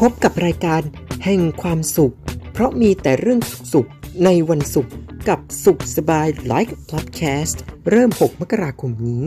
พบกับรายการแห่งความสุข เพราะมีแต่เรื่องสุขในวันศุกร์กับสุขสบายไลฟ์พอดแคสต์เริ่ม 6 มกราคมนี้